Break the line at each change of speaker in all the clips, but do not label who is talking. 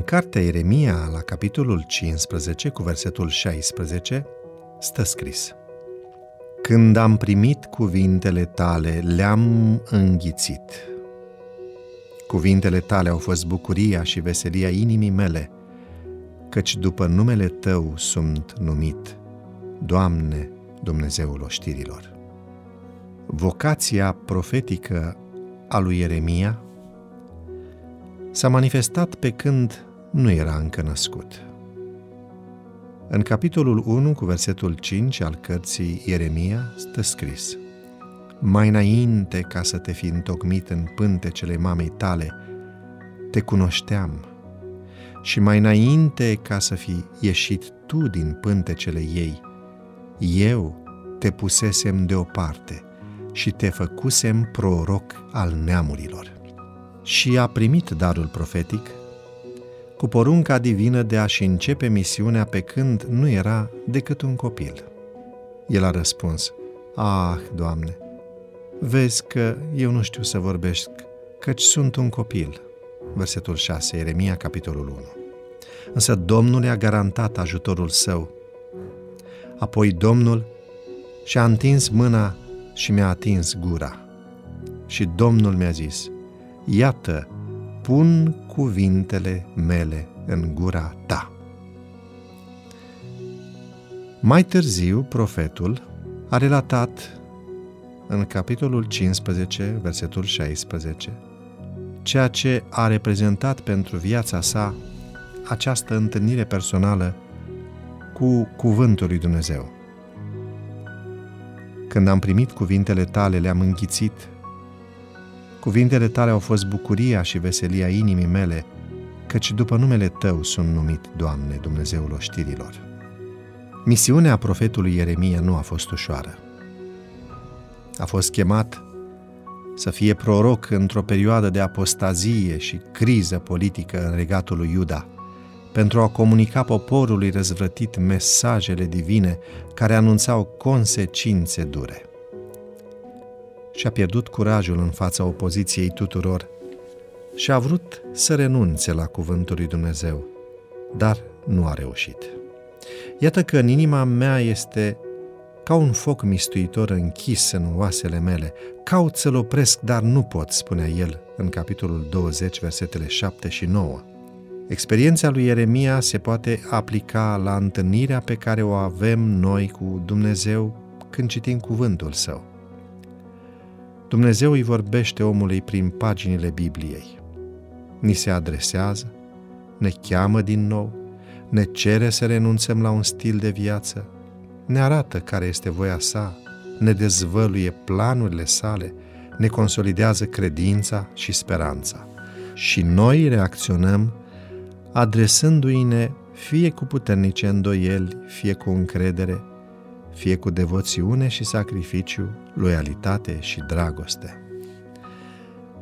cartea Ieremia, la capitolul 15, cu versetul 16, stă scris Când am primit cuvintele tale, le-am înghițit. Cuvintele tale au fost bucuria și veselia inimii mele, căci după numele Tău sunt numit, Doamne, Dumnezeul oștirilor. Vocația profetică a lui Ieremia s-a manifestat pe când nu era încă născut. În capitolul 1 cu versetul 5 al cărții Ieremia stă scris Mai înainte ca să te fi întocmit în pântecele mamei tale, te cunoșteam și mai înainte ca să fi ieșit tu din pântecele ei, eu te pusesem deoparte și te făcusem proroc al neamurilor. Și a primit darul profetic cu porunca divină de a-și începe misiunea pe când nu era decât un copil. El a răspuns, Ah, Doamne, vezi că eu nu știu să vorbesc, căci sunt un copil. Versetul 6, Eremia, capitolul 1. Însă Domnul i-a garantat ajutorul său. Apoi Domnul și-a întins mâna și mi-a atins gura. Și Domnul mi-a zis, Iată, pun cuvintele mele în gura ta. Mai târziu, profetul a relatat în capitolul 15, versetul 16, ceea ce a reprezentat pentru viața sa această întâlnire personală cu Cuvântul lui Dumnezeu. Când am primit cuvintele tale, le-am înghițit Cuvintele tale au fost bucuria și veselia inimii mele, căci după numele tău sunt numit, Doamne, Dumnezeul oștirilor. Misiunea profetului Ieremia nu a fost ușoară. A fost chemat să fie proroc într-o perioadă de apostazie și criză politică în regatul lui Iuda, pentru a comunica poporului răzvrătit mesajele divine care anunțau consecințe dure și a pierdut curajul în fața opoziției tuturor și a vrut să renunțe la cuvântul lui Dumnezeu, dar nu a reușit. Iată că în inima mea este ca un foc mistuitor închis în oasele mele. Caut să-l opresc, dar nu pot, spunea el în capitolul 20, versetele 7 și 9. Experiența lui Ieremia se poate aplica la întâlnirea pe care o avem noi cu Dumnezeu când citim cuvântul său. Dumnezeu îi vorbește omului prin paginile Bibliei. Ni se adresează, ne cheamă din nou, ne cere să renunțăm la un stil de viață, ne arată care este voia sa, ne dezvăluie planurile sale, ne consolidează credința și speranța. Și noi reacționăm adresându-i-ne fie cu puternice îndoieli, fie cu încredere, fie cu devoțiune și sacrificiu, loialitate și dragoste.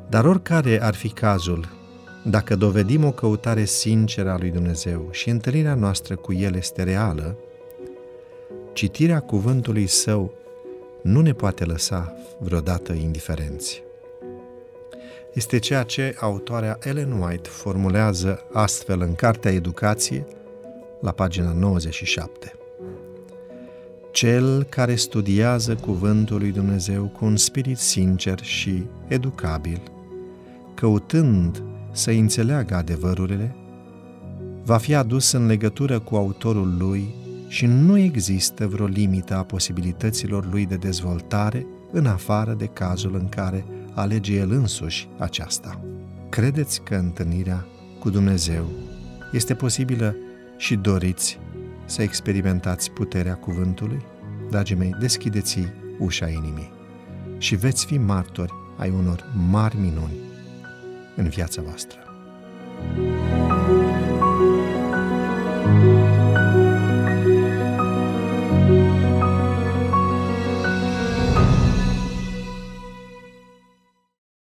Dar oricare ar fi cazul, dacă dovedim o căutare sinceră a lui Dumnezeu și întâlnirea noastră cu El este reală, citirea cuvântului Său nu ne poate lăsa vreodată indiferenți. Este ceea ce autoarea Ellen White formulează astfel în Cartea Educație, la pagina 97 cel care studiază cuvântul lui Dumnezeu cu un spirit sincer și educabil, căutând să înțeleagă adevărurile, va fi adus în legătură cu autorul lui și nu există vreo limită a posibilităților lui de dezvoltare în afară de cazul în care alege el însuși aceasta. Credeți că întâlnirea cu Dumnezeu este posibilă și doriți să experimentați puterea cuvântului? Dragii mei, deschideți ușa inimii și veți fi martori ai unor mari minuni în viața voastră.